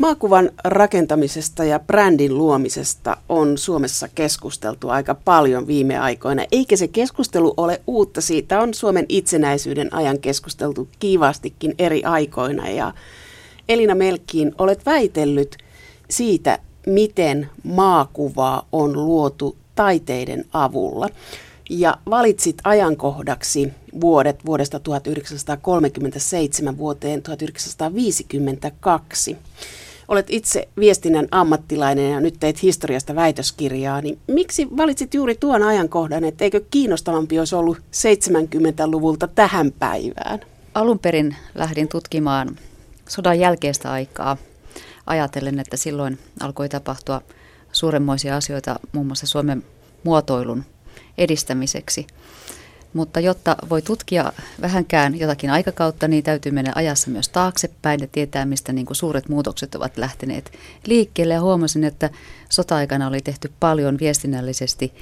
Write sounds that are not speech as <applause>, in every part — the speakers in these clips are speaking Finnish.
Maakuvan rakentamisesta ja brändin luomisesta on Suomessa keskusteltu aika paljon viime aikoina, eikä se keskustelu ole uutta. Siitä on Suomen itsenäisyyden ajan keskusteltu kiivastikin eri aikoina. Ja Elina Melkkiin, olet väitellyt siitä, miten maakuvaa on luotu taiteiden avulla. Ja valitsit ajankohdaksi vuodet vuodesta 1937 vuoteen 1952. Olet itse viestinnän ammattilainen ja nyt teit historiasta väitöskirjaa, niin miksi valitsit juuri tuon ajankohdan, että eikö kiinnostavampi olisi ollut 70-luvulta tähän päivään? Alun perin lähdin tutkimaan sodan jälkeistä aikaa ajatellen, että silloin alkoi tapahtua suuremmoisia asioita muun muassa Suomen muotoilun edistämiseksi. Mutta jotta voi tutkia vähänkään jotakin aikakautta, niin täytyy mennä ajassa myös taaksepäin ja tietää, mistä niin kuin suuret muutokset ovat lähteneet liikkeelle. Ja huomasin, että sota-aikana oli tehty paljon viestinnällisesti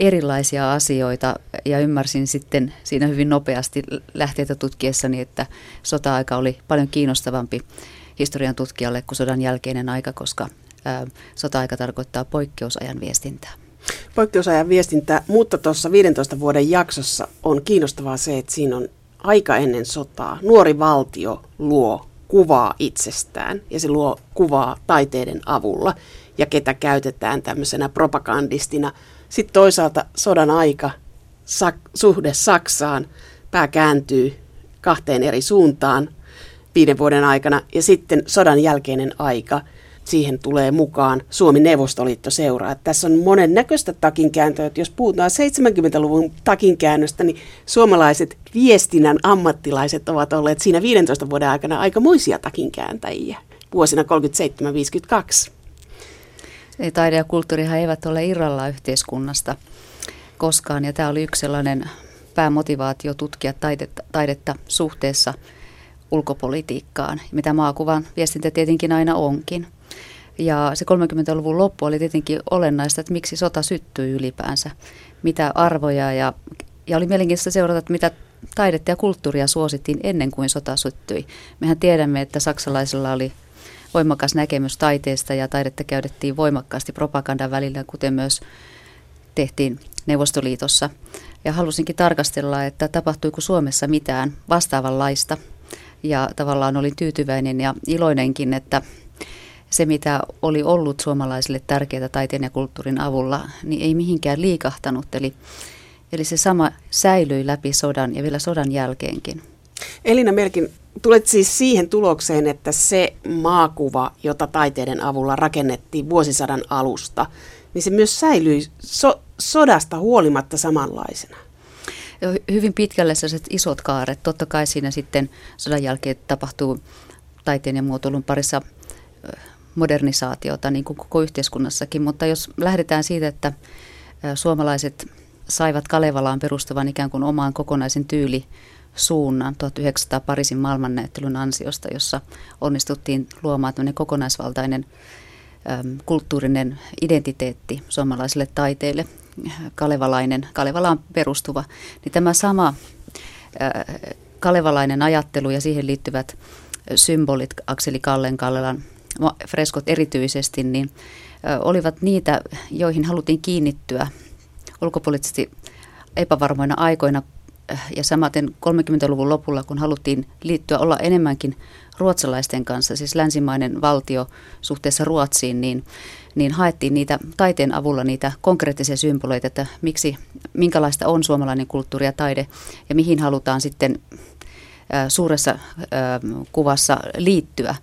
erilaisia asioita ja ymmärsin sitten siinä hyvin nopeasti lähteitä tutkiessani, että sota-aika oli paljon kiinnostavampi historian tutkijalle kuin sodan jälkeinen aika, koska ää, sota-aika tarkoittaa poikkeusajan viestintää poikkeusajan viestintää, mutta tuossa 15 vuoden jaksossa on kiinnostavaa se, että siinä on aika ennen sotaa. Nuori valtio luo kuvaa itsestään ja se luo kuvaa taiteiden avulla ja ketä käytetään tämmöisenä propagandistina. Sitten toisaalta sodan aika, sak- suhde Saksaan, pää kääntyy kahteen eri suuntaan viiden vuoden aikana ja sitten sodan jälkeinen aika – siihen tulee mukaan Suomi Neuvostoliitto seuraa. Tässä on monen näköistä takinkääntöä. Jos puhutaan 70-luvun takinkäännöstä, niin suomalaiset viestinnän ammattilaiset ovat olleet siinä 15 vuoden aikana aikamoisia takinkääntäjiä vuosina 37-52. Taide ja kulttuurihan eivät ole irrallaan yhteiskunnasta koskaan, ja tämä oli yksi sellainen päämotivaatio tutkia taidetta, taidetta suhteessa ulkopolitiikkaan, mitä maakuvan viestintä tietenkin aina onkin. Ja se 30-luvun loppu oli tietenkin olennaista, että miksi sota syttyi ylipäänsä, mitä arvoja ja, ja oli mielenkiintoista seurata, että mitä taidetta ja kulttuuria suosittiin ennen kuin sota syttyi. Mehän tiedämme, että saksalaisilla oli voimakas näkemys taiteesta ja taidetta käytettiin voimakkaasti propagandan välillä, kuten myös tehtiin Neuvostoliitossa. Ja halusinkin tarkastella, että tapahtuiko Suomessa mitään vastaavanlaista. Ja tavallaan olin tyytyväinen ja iloinenkin, että se, mitä oli ollut suomalaisille tärkeää taiteen ja kulttuurin avulla, niin ei mihinkään liikahtanut. Eli, eli se sama säilyi läpi sodan ja vielä sodan jälkeenkin. Elina Melkin, tulet siis siihen tulokseen, että se maakuva, jota taiteiden avulla rakennettiin vuosisadan alusta, niin se myös säilyi so- sodasta huolimatta samanlaisena. Hyvin pitkälle sellaiset isot kaaret. Totta kai siinä sitten sodan jälkeen tapahtuu taiteen ja muotoilun parissa modernisaatiota niin kuin koko yhteiskunnassakin, mutta jos lähdetään siitä, että suomalaiset saivat Kalevalaan perustavan ikään kuin omaan kokonaisen tyyli suunnan 1900 Pariisin maailmannäyttelyn ansiosta, jossa onnistuttiin luomaan kokonaisvaltainen äm, kulttuurinen identiteetti suomalaiselle taiteelle, kalevalainen, Kalevalaan perustuva, niin tämä sama kalevalainen ajattelu ja siihen liittyvät symbolit Akseli Kallen, Kallelan freskot erityisesti, niin olivat niitä, joihin haluttiin kiinnittyä ulkopoliittisesti epävarmoina aikoina ja samaten 30-luvun lopulla, kun haluttiin liittyä olla enemmänkin ruotsalaisten kanssa, siis länsimainen valtio suhteessa Ruotsiin, niin, niin haettiin niitä taiteen avulla niitä konkreettisia symboleita, että miksi, minkälaista on suomalainen kulttuuri ja taide ja mihin halutaan sitten suuressa kuvassa liittyä.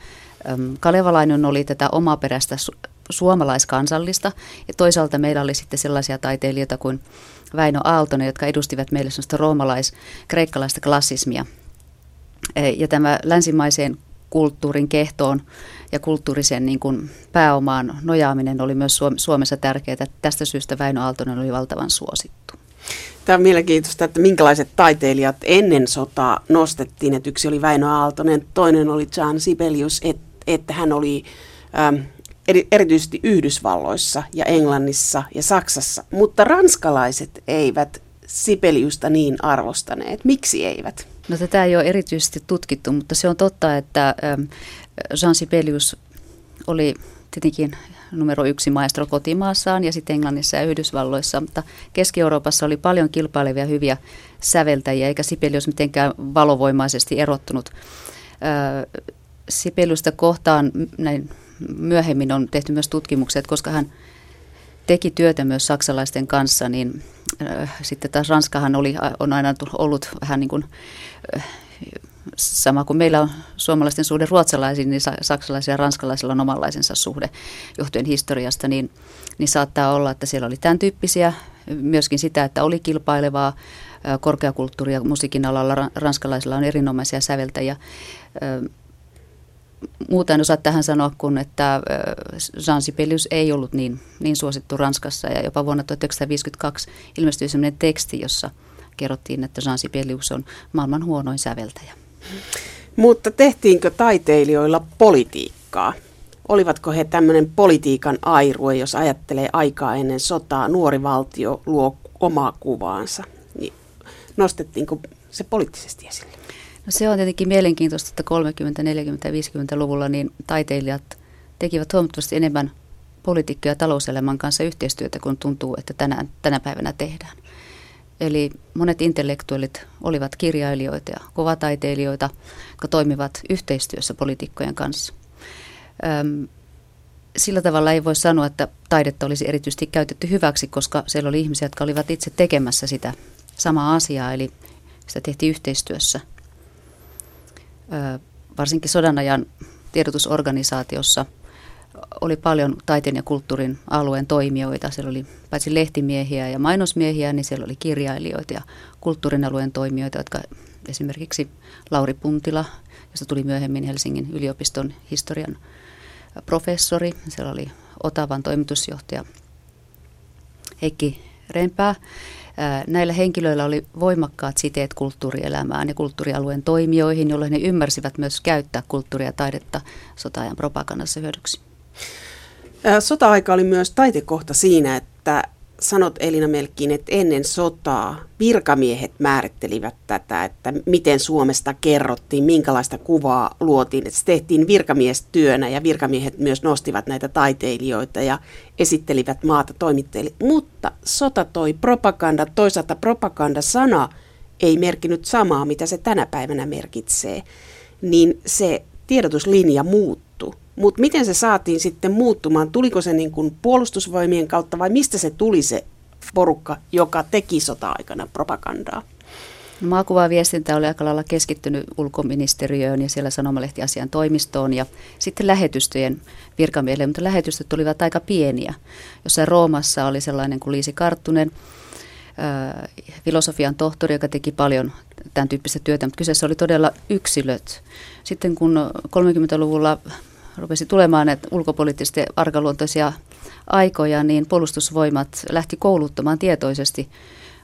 Kalevalainen oli tätä omaperäistä su- suomalaiskansallista ja toisaalta meillä oli sitten sellaisia taiteilijoita kuin Väinö Aaltonen, jotka edustivat meille sellaista roomalais-kreikkalaista klassismia. Ja tämä länsimaiseen kulttuurin kehtoon ja kulttuurisen niin kuin pääomaan nojaaminen oli myös Suomessa tärkeää. Tästä syystä Väinö Aaltonen oli valtavan suosittu. Tämä on mielenkiintoista, että minkälaiset taiteilijat ennen sotaa nostettiin. Että yksi oli Väinö Aaltonen, toinen oli John Sibelius, että että hän oli ähm, eri, erityisesti Yhdysvalloissa ja Englannissa ja Saksassa, mutta ranskalaiset eivät Sibeliusta niin arvostaneet. Miksi eivät? No tätä ei ole erityisesti tutkittu, mutta se on totta, että ähm, Jean Sibelius oli tietenkin numero yksi maestro kotimaassaan ja sitten Englannissa ja Yhdysvalloissa, mutta Keski-Euroopassa oli paljon kilpailevia hyviä säveltäjiä, eikä Sibelius mitenkään valovoimaisesti erottunut. Sibeliusta kohtaan näin myöhemmin on tehty myös tutkimukset, koska hän teki työtä myös saksalaisten kanssa, niin äh, sitten taas Ranskahan oli, on aina ollut vähän niin kuin äh, sama kuin meillä on suomalaisten suhde ruotsalaisiin, niin saksalaisilla ja ranskalaisilla on omanlaisensa suhde johtuen historiasta, niin, niin saattaa olla, että siellä oli tämän tyyppisiä, myöskin sitä, että oli kilpailevaa korkeakulttuuria musiikin alalla, ranskalaisilla on erinomaisia säveltäjiä. Muuta en osaa tähän sanoa kuin, että Jean Sibelius ei ollut niin, niin suosittu Ranskassa ja jopa vuonna 1952 ilmestyi sellainen teksti, jossa kerrottiin, että Jean Sibelius on maailman huonoin säveltäjä. Mutta tehtiinkö taiteilijoilla politiikkaa? Olivatko he tämmöinen politiikan airue, jos ajattelee aikaa ennen sotaa, nuori valtio luo omaa kuvaansa? Niin nostettiinko se poliittisesti esille? No se on tietenkin mielenkiintoista, että 30-, 40-, 50-luvulla niin taiteilijat tekivät huomattavasti enemmän poliitikkoja talouselämän kanssa yhteistyötä, kun tuntuu, että tänään, tänä päivänä tehdään. Eli monet intellektuellit olivat kirjailijoita ja kovataiteilijoita, jotka toimivat yhteistyössä poliitikkojen kanssa. Öm, sillä tavalla ei voi sanoa, että taidetta olisi erityisesti käytetty hyväksi, koska siellä oli ihmisiä, jotka olivat itse tekemässä sitä samaa asiaa, eli sitä tehtiin yhteistyössä. Varsinkin sodan ajan tiedotusorganisaatiossa – oli paljon taiteen ja kulttuurin alueen toimijoita. Siellä oli paitsi lehtimiehiä ja mainosmiehiä, niin siellä oli kirjailijoita ja kulttuurin alueen toimijoita, jotka esimerkiksi Lauri Puntila, josta tuli myöhemmin Helsingin yliopiston historian professori. Siellä oli Otavan toimitusjohtaja Heikki Rempää. Näillä henkilöillä oli voimakkaat siteet kulttuurielämään ja kulttuurialueen toimijoihin, jolloin he ymmärsivät myös käyttää kulttuuria ja taidetta sotaajan propagandassa hyödyksi. Sota-aika oli myös taitekohta siinä, että sanot Elina Melkkiin, että ennen sotaa virkamiehet määrittelivät tätä, että miten Suomesta kerrottiin, minkälaista kuvaa luotiin. Että se tehtiin virkamiestyönä ja virkamiehet myös nostivat näitä taiteilijoita ja esittelivät maata toimittajille. Mutta sota toi propaganda, toisaalta propaganda-sana ei merkinyt samaa, mitä se tänä päivänä merkitsee. Niin se tiedotuslinja muuttui. Mutta miten se saatiin sitten muuttumaan? Tuliko se niin kuin puolustusvoimien kautta vai mistä se tuli se porukka, joka teki sota-aikana propagandaa? No, maakuvaviestintä oli aika lailla keskittynyt ulkoministeriöön ja siellä sanomalehtiasian toimistoon ja sitten lähetystöjen virkamiehille, mutta lähetystöt olivat aika pieniä. Jossain Roomassa oli sellainen kuin Liisi Karttunen, filosofian tohtori, joka teki paljon tämän tyyppistä työtä, mutta kyseessä oli todella yksilöt. Sitten kun 30-luvulla rupesi tulemaan näitä ulkopoliittisesti arkaluontoisia aikoja, niin puolustusvoimat lähti kouluttamaan tietoisesti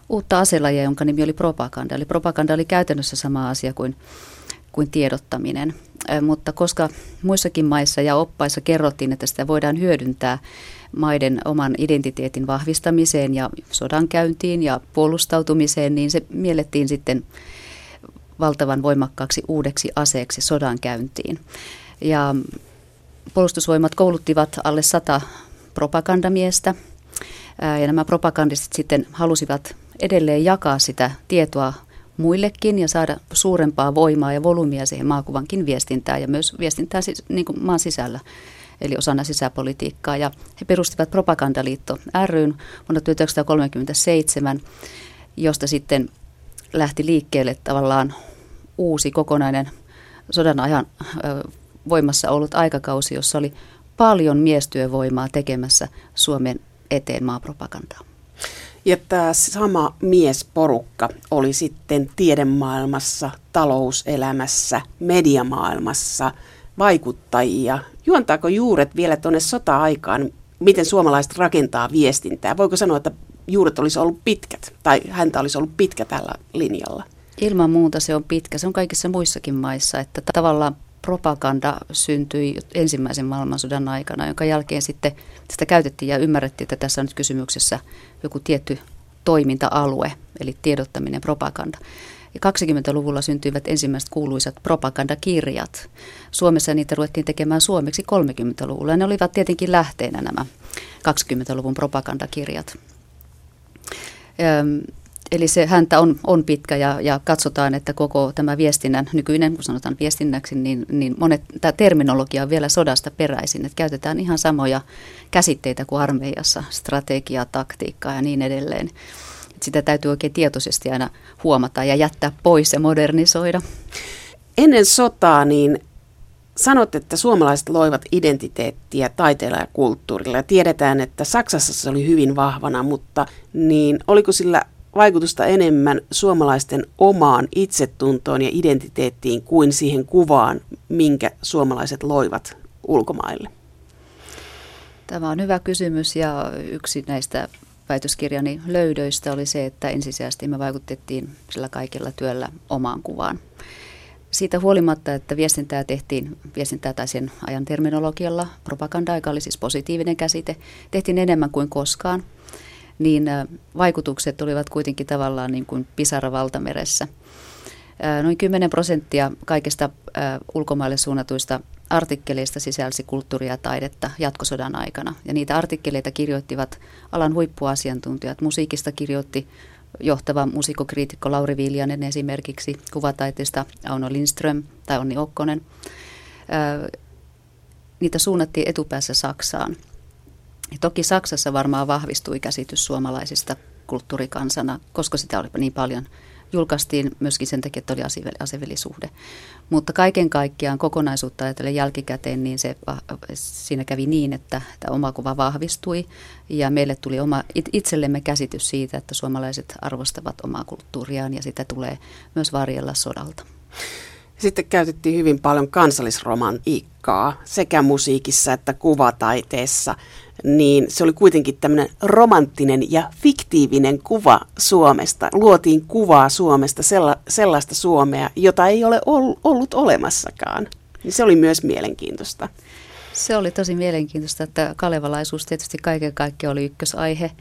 uutta aselajia, jonka nimi oli propaganda. Eli propaganda oli käytännössä sama asia kuin, kuin tiedottaminen. Mutta koska muissakin maissa ja oppaissa kerrottiin, että sitä voidaan hyödyntää maiden oman identiteetin vahvistamiseen ja sodankäyntiin ja puolustautumiseen, niin se miellettiin sitten valtavan voimakkaaksi uudeksi aseeksi sodankäyntiin. Ja puolustusvoimat kouluttivat alle sata propagandamiestä ja nämä propagandistit sitten halusivat edelleen jakaa sitä tietoa muillekin ja saada suurempaa voimaa ja volyymia siihen maakuvankin viestintään ja myös viestintään siis, niin kuin maan sisällä, eli osana sisäpolitiikkaa. Ja he perustivat Propagandaliitto ryn vuonna 1937, josta sitten lähti liikkeelle tavallaan uusi kokonainen sodan ajan voimassa ollut aikakausi, jossa oli paljon miestyövoimaa tekemässä Suomen eteen maapropagandaa. Ja tämä sama miesporukka oli sitten tiedemaailmassa, talouselämässä, mediamaailmassa vaikuttajia. Juontaako juuret vielä tuonne sota-aikaan, miten suomalaiset rakentaa viestintää? Voiko sanoa, että juuret olisi ollut pitkät tai häntä olisi ollut pitkä tällä linjalla? Ilman muuta se on pitkä. Se on kaikissa muissakin maissa, että tavallaan propaganda syntyi ensimmäisen maailmansodan aikana, jonka jälkeen sitten sitä käytettiin ja ymmärrettiin, että tässä on nyt kysymyksessä joku tietty toiminta-alue, eli tiedottaminen, propaganda. Ja 20-luvulla syntyivät ensimmäiset kuuluisat propagandakirjat. Suomessa niitä ruvettiin tekemään suomeksi 30-luvulla. Ne olivat tietenkin lähteenä nämä 20-luvun propagandakirjat. Eli se häntä on, on pitkä ja, ja katsotaan, että koko tämä viestinnän, nykyinen kun sanotaan viestinnäksi, niin, niin monet, tämä terminologia on vielä sodasta peräisin, että käytetään ihan samoja käsitteitä kuin armeijassa, strategia, taktiikkaa ja niin edelleen. Että sitä täytyy oikein tietoisesti aina huomata ja jättää pois ja modernisoida. Ennen sotaa niin sanot, että suomalaiset loivat identiteettiä taiteella ja kulttuurilla ja tiedetään, että Saksassa se oli hyvin vahvana, mutta niin oliko sillä vaikutusta enemmän suomalaisten omaan itsetuntoon ja identiteettiin kuin siihen kuvaan, minkä suomalaiset loivat ulkomaille? Tämä on hyvä kysymys ja yksi näistä väitöskirjani löydöistä oli se, että ensisijaisesti me vaikutettiin sillä kaikilla työllä omaan kuvaan. Siitä huolimatta, että viestintää tehtiin, viestintää tai sen ajan terminologialla, propaganda, joka oli siis positiivinen käsite, tehtiin enemmän kuin koskaan – niin vaikutukset olivat kuitenkin tavallaan niin kuin pisara valtameressä. Noin 10 prosenttia kaikista ulkomaille suunnatuista artikkeleista sisälsi kulttuuria ja taidetta jatkosodan aikana. Ja niitä artikkeleita kirjoittivat alan huippuasiantuntijat. Musiikista kirjoitti johtava musiikkokriitikko Lauri Viljanen esimerkiksi, kuvataiteesta Auno Lindström tai Onni Okkonen. Niitä suunnattiin etupäässä Saksaan. Ja toki Saksassa varmaan vahvistui käsitys suomalaisista kulttuurikansana, koska sitä oli niin paljon. Julkaistiin myöskin sen takia, että oli asevelisuhde. Mutta kaiken kaikkiaan kokonaisuutta ajatellen jälkikäteen, niin se, siinä kävi niin, että tämä oma kuva vahvistui ja meille tuli oma, itsellemme käsitys siitä, että suomalaiset arvostavat omaa kulttuuriaan ja sitä tulee myös varjella sodalta. Sitten käytettiin hyvin paljon kansallisromantiikkaa sekä musiikissa että kuvataiteessa niin se oli kuitenkin tämmöinen romanttinen ja fiktiivinen kuva Suomesta. Luotiin kuvaa Suomesta, sella, sellaista Suomea, jota ei ole ollut olemassakaan. Niin se oli myös mielenkiintoista. Se oli tosi mielenkiintoista, että kalevalaisuus tietysti kaiken kaikkiaan oli ykkösaihe.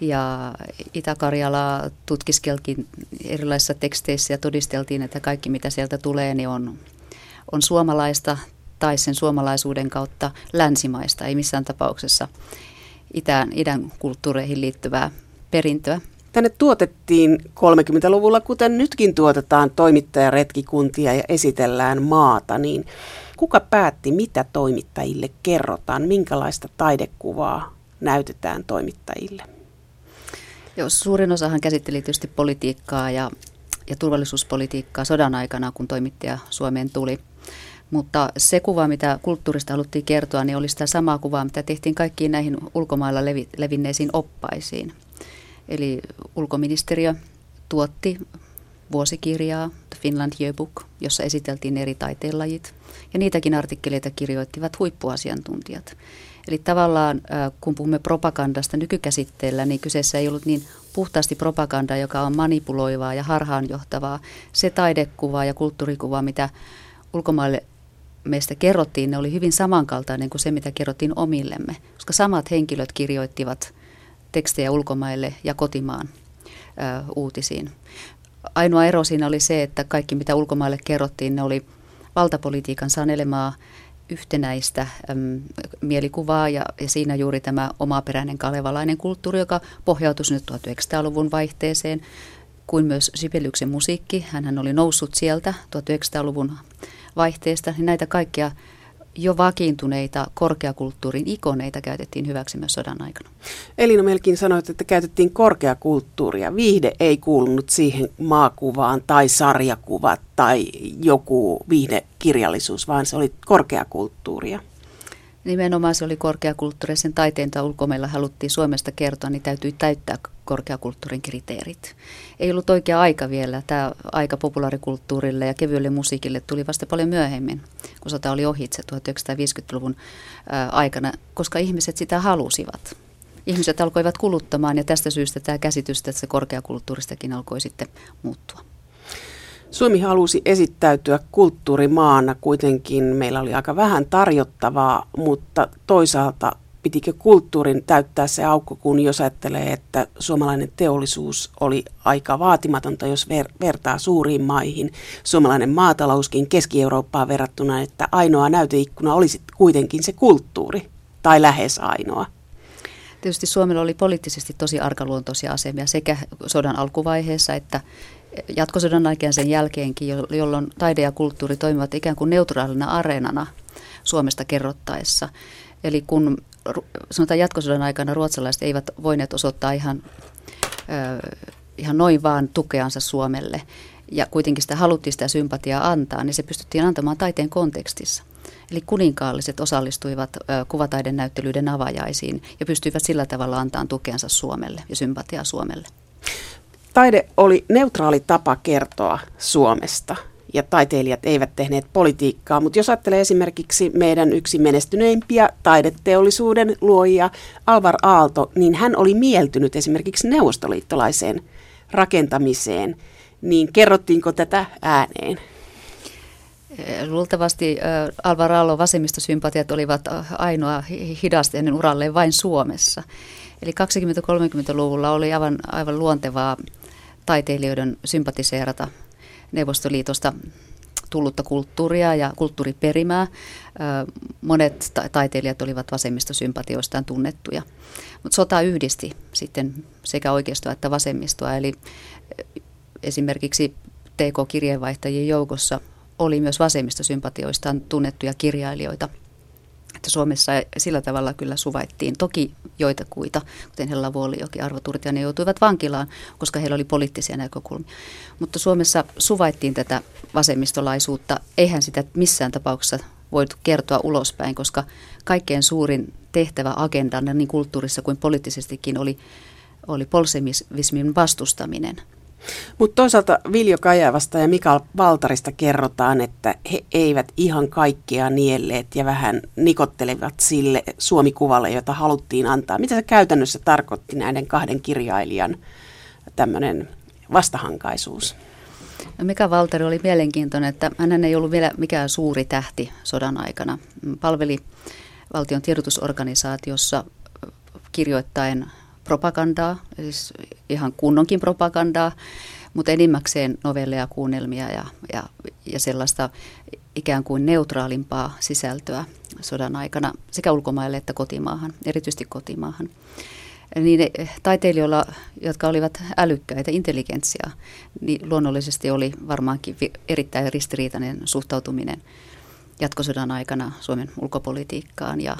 Ja Itä-Karjalaa tutkiskeltiin erilaisissa teksteissä ja todisteltiin, että kaikki mitä sieltä tulee niin on, on suomalaista tai sen suomalaisuuden kautta länsimaista, ei missään tapauksessa itään, idän kulttuureihin liittyvää perintöä. Tänne tuotettiin 30-luvulla, kuten nytkin tuotetaan toimittajaretkikuntia ja esitellään maata, niin kuka päätti, mitä toimittajille kerrotaan, minkälaista taidekuvaa näytetään toimittajille? Joo, suurin osahan käsitteli tietysti politiikkaa ja, ja turvallisuuspolitiikkaa sodan aikana, kun toimittaja Suomeen tuli. Mutta se kuva, mitä kulttuurista haluttiin kertoa, niin oli sitä samaa kuvaa, mitä tehtiin kaikkiin näihin ulkomailla levi, levinneisiin oppaisiin. Eli ulkoministeriö tuotti vuosikirjaa, The Finland Yearbook, jossa esiteltiin eri taiteenlajit. Ja niitäkin artikkeleita kirjoittivat huippuasiantuntijat. Eli tavallaan kun puhumme propagandasta nykykäsitteellä, niin kyseessä ei ollut niin puhtaasti propaganda, joka on manipuloivaa ja harhaanjohtavaa. Se taidekuva ja kulttuurikuva, mitä ulkomaille meistä kerrottiin, ne oli hyvin samankaltainen kuin se, mitä kerrottiin omillemme, koska samat henkilöt kirjoittivat tekstejä ulkomaille ja kotimaan ö, uutisiin. Ainoa ero siinä oli se, että kaikki mitä ulkomaille kerrottiin, ne oli valtapolitiikan sanelemaa yhtenäistä äm, mielikuvaa ja, ja siinä juuri tämä omaperäinen kalevalainen kulttuuri, joka pohjautuisi nyt 1900-luvun vaihteeseen, kuin myös Sibeliuksen musiikki. Hän oli noussut sieltä 1900-luvun vaihteesta, niin näitä kaikkia jo vakiintuneita korkeakulttuurin ikoneita käytettiin hyväksi myös sodan aikana. Elina Melkin sanoit, että käytettiin korkeakulttuuria. Viihde ei kuulunut siihen maakuvaan tai sarjakuvat tai joku viihdekirjallisuus, vaan se oli korkeakulttuuria. Nimenomaan se oli korkeakulttuurisen taiteen tai ulkomailla haluttiin Suomesta kertoa, niin täytyy täyttää korkeakulttuurin kriteerit. Ei ollut oikea aika vielä. Tämä aika populaarikulttuurille ja kevyelle musiikille tuli vasta paljon myöhemmin, kun sota oli ohitse 1950-luvun aikana, koska ihmiset sitä halusivat. Ihmiset alkoivat kuluttamaan ja tästä syystä tämä käsitys tästä korkeakulttuuristakin alkoi sitten muuttua. Suomi halusi esittäytyä kulttuurimaana, kuitenkin meillä oli aika vähän tarjottavaa, mutta toisaalta pitikö kulttuurin täyttää se aukko, kun jos ajattelee, että suomalainen teollisuus oli aika vaatimatonta, jos ver- vertaa suuriin maihin. Suomalainen maatalouskin Keski-Eurooppaan verrattuna, että ainoa näyteikkuna olisi kuitenkin se kulttuuri, tai lähes ainoa. Tietysti Suomella oli poliittisesti tosi arkaluontoisia asemia sekä sodan alkuvaiheessa että jatkosodan aikana sen jälkeenkin, jolloin taide ja kulttuuri toimivat ikään kuin neutraalina areenana Suomesta kerrottaessa. Eli kun sanotaan jatkosodan aikana ruotsalaiset eivät voineet osoittaa ihan, ihan noin vaan tukeansa Suomelle, ja kuitenkin sitä haluttiin sitä sympatiaa antaa, niin se pystyttiin antamaan taiteen kontekstissa. Eli kuninkaalliset osallistuivat kuvataiden näyttelyiden avajaisiin ja pystyivät sillä tavalla antamaan tukeansa Suomelle ja sympatiaa Suomelle. Taide oli neutraali tapa kertoa Suomesta ja taiteilijat eivät tehneet politiikkaa, mutta jos ajattelee esimerkiksi meidän yksi menestyneimpiä taideteollisuuden luojia Alvar Aalto, niin hän oli mieltynyt esimerkiksi neuvostoliittolaiseen rakentamiseen, niin kerrottiinko tätä ääneen? Luultavasti Alvar Aallon vasemmistosympatiat olivat ainoa hidasteinen uralle vain Suomessa. Eli 20-30-luvulla oli aivan, aivan luontevaa taiteilijoiden sympatiseerata Neuvostoliitosta tullutta kulttuuria ja kulttuuriperimää. Monet taiteilijat olivat vasemmistosympatioistaan tunnettuja. Mutta sota yhdisti sitten sekä oikeistoa että vasemmistoa. Eli esimerkiksi TK-kirjeenvaihtajien joukossa oli myös vasemmistosympatioistaan tunnettuja kirjailijoita – että Suomessa sillä tavalla kyllä suvaittiin. Toki joitakuita, kuten Hella Vuolijoki, Arvo Turtiainen, joutuivat vankilaan, koska heillä oli poliittisia näkökulmia. Mutta Suomessa suvaittiin tätä vasemmistolaisuutta. Eihän sitä missään tapauksessa voitu kertoa ulospäin, koska kaikkein suurin tehtävä agendana niin kulttuurissa kuin poliittisestikin oli, oli polsemismin vastustaminen – mutta toisaalta Viljo Kajavasta ja Mikael Valtarista kerrotaan, että he eivät ihan kaikkea nielleet ja vähän nikottelevat sille suomikuvalle, jota haluttiin antaa. Mitä se käytännössä tarkoitti näiden kahden kirjailijan tämmöinen vastahankaisuus? No Mika Valtari oli mielenkiintoinen, että hän ei ollut vielä mikään suuri tähti sodan aikana. Palveli valtion tiedotusorganisaatiossa kirjoittaen propagandaa, siis ihan kunnonkin propagandaa, mutta enimmäkseen novelleja, kuunnelmia ja, ja, ja sellaista ikään kuin neutraalimpaa sisältöä sodan aikana sekä ulkomaille että kotimaahan, erityisesti kotimaahan. Niin taiteilijoilla, jotka olivat älykkäitä, intelligentsia, niin luonnollisesti oli varmaankin erittäin ristiriitainen suhtautuminen jatkosodan aikana Suomen ulkopolitiikkaan ja,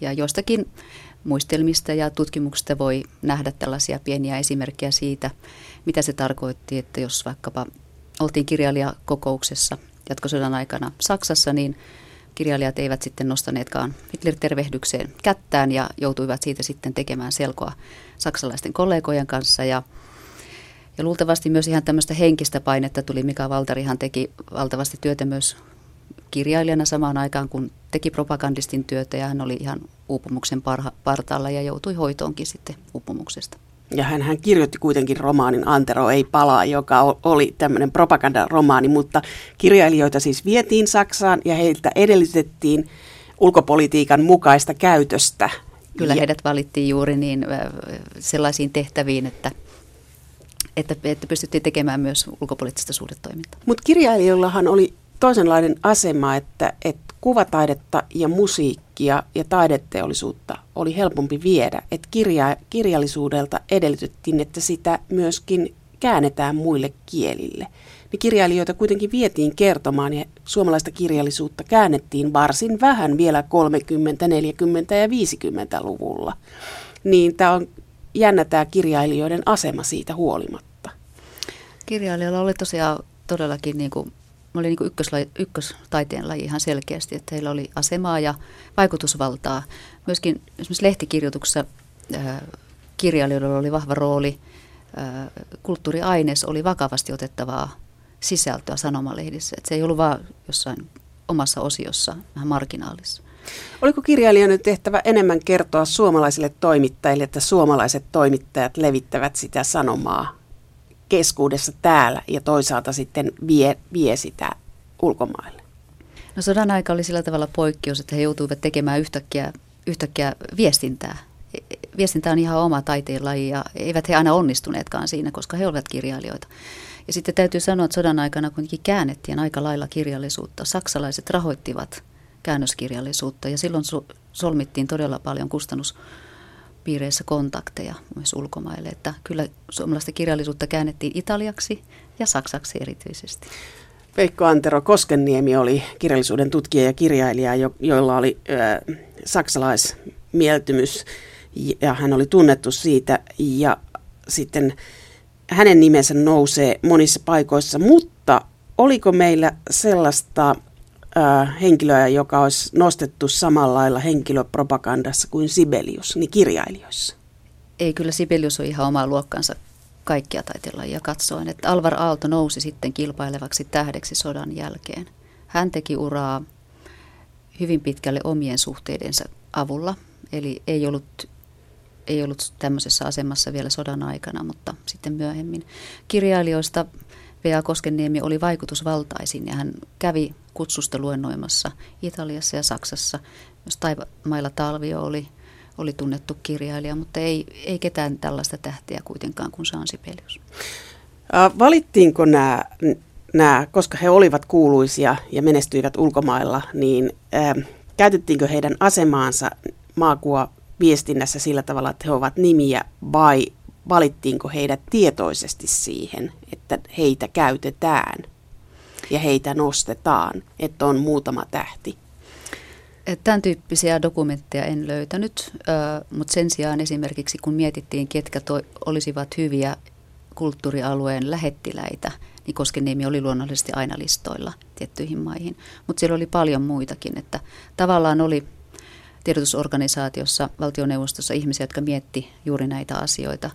ja joistakin muistelmista ja tutkimuksista voi nähdä tällaisia pieniä esimerkkejä siitä, mitä se tarkoitti, että jos vaikkapa oltiin kirjailijakokouksessa jatkosodan aikana Saksassa, niin kirjailijat eivät sitten nostaneetkaan Hitler-tervehdykseen kättään ja joutuivat siitä sitten tekemään selkoa saksalaisten kollegojen kanssa ja ja luultavasti myös ihan tämmöistä henkistä painetta tuli. Mika Valtarihan teki valtavasti työtä myös kirjailijana samaan aikaan, kun teki propagandistin työtä ja hän oli ihan uupumuksen parha, partaalla ja joutui hoitoonkin sitten uupumuksesta. Ja hän, hän kirjoitti kuitenkin romaanin Antero ei palaa, joka oli tämmöinen propagandaromaani, mutta kirjailijoita siis vietiin Saksaan ja heiltä edellytettiin ulkopolitiikan mukaista käytöstä. Kyllä ja... heidät valittiin juuri niin sellaisiin tehtäviin, että että, että pystyttiin tekemään myös ulkopoliittista suhdetoimintaa. Mutta kirjailijoillahan oli toisenlainen asema, että, että kuvataidetta ja musiikkia ja taideteollisuutta oli helpompi viedä. Että kirja, kirjallisuudelta edellytettiin, että sitä myöskin käännetään muille kielille. Niin kirjailijoita kuitenkin vietiin kertomaan ja suomalaista kirjallisuutta käännettiin varsin vähän vielä 30, 40 ja 50-luvulla. Niin tämä on jännä tämä kirjailijoiden asema siitä huolimatta. Kirjailijoilla oli tosiaan todellakin niin kuin oli niin ykköslaji, ykköstaiteen laji ihan selkeästi, että heillä oli asemaa ja vaikutusvaltaa. Myöskin esimerkiksi lehtikirjoituksessa äh, kirjailijoilla oli vahva rooli. Äh, kulttuuriaines oli vakavasti otettavaa sisältöä sanomalehdissä. Että se ei ollut vain jossain omassa osiossa vähän marginaalissa. Oliko kirjailijan tehtävä enemmän kertoa suomalaisille toimittajille, että suomalaiset toimittajat levittävät sitä sanomaa keskuudessa täällä ja toisaalta sitten vie, vie sitä ulkomaille? No sodan aika oli sillä tavalla poikkeus, että he joutuivat tekemään yhtäkkiä yhtäkkiä viestintää. Viestintä on ihan oma taiteenlaji ja eivät he aina onnistuneetkaan siinä, koska he olivat kirjailijoita. Ja sitten täytyy sanoa, että sodan aikana kuitenkin käännettiin aika lailla kirjallisuutta. Saksalaiset rahoittivat käännöskirjallisuutta ja silloin solmittiin todella paljon kustannuspiireissä kontakteja myös ulkomaille. Että kyllä suomalaista kirjallisuutta käännettiin italiaksi ja saksaksi erityisesti. Veikko Antero Koskenniemi oli kirjallisuuden tutkija ja kirjailija, jo, joilla oli ö, saksalaismieltymys ja hän oli tunnettu siitä ja sitten hänen nimensä nousee monissa paikoissa, mutta oliko meillä sellaista henkilöä, joka olisi nostettu samalla lailla henkilöpropagandassa kuin Sibelius, niin kirjailijoissa? Ei, kyllä Sibelius on ihan oma luokkansa kaikkia taiteenlajia katsoen. Että Alvar Aalto nousi sitten kilpailevaksi tähdeksi sodan jälkeen. Hän teki uraa hyvin pitkälle omien suhteidensa avulla, eli ei ollut, ei ollut tämmöisessä asemassa vielä sodan aikana, mutta sitten myöhemmin. Kirjailijoista V.A. Koskeniemi oli vaikutusvaltaisin ja hän kävi kutsusta luennoimassa Italiassa ja Saksassa. Myös Taivamailla Talvio oli oli tunnettu kirjailija, mutta ei, ei ketään tällaista tähtiä kuitenkaan kuin Jean Sibelius. Valittiinko nämä, nämä, koska he olivat kuuluisia ja menestyivät ulkomailla, niin ää, käytettiinkö heidän asemaansa maakuva viestinnässä sillä tavalla, että he ovat nimiä vai valittiinko heidät tietoisesti siihen, että heitä käytetään ja heitä nostetaan, että on muutama tähti? Tämän tyyppisiä dokumentteja en löytänyt, mutta sen sijaan esimerkiksi kun mietittiin, ketkä toi, olisivat hyviä kulttuurialueen lähettiläitä, niin Koskeniemi oli luonnollisesti aina listoilla tiettyihin maihin. Mutta siellä oli paljon muitakin, että tavallaan oli tiedotusorganisaatiossa, valtioneuvostossa ihmisiä, jotka mietti juuri näitä asioita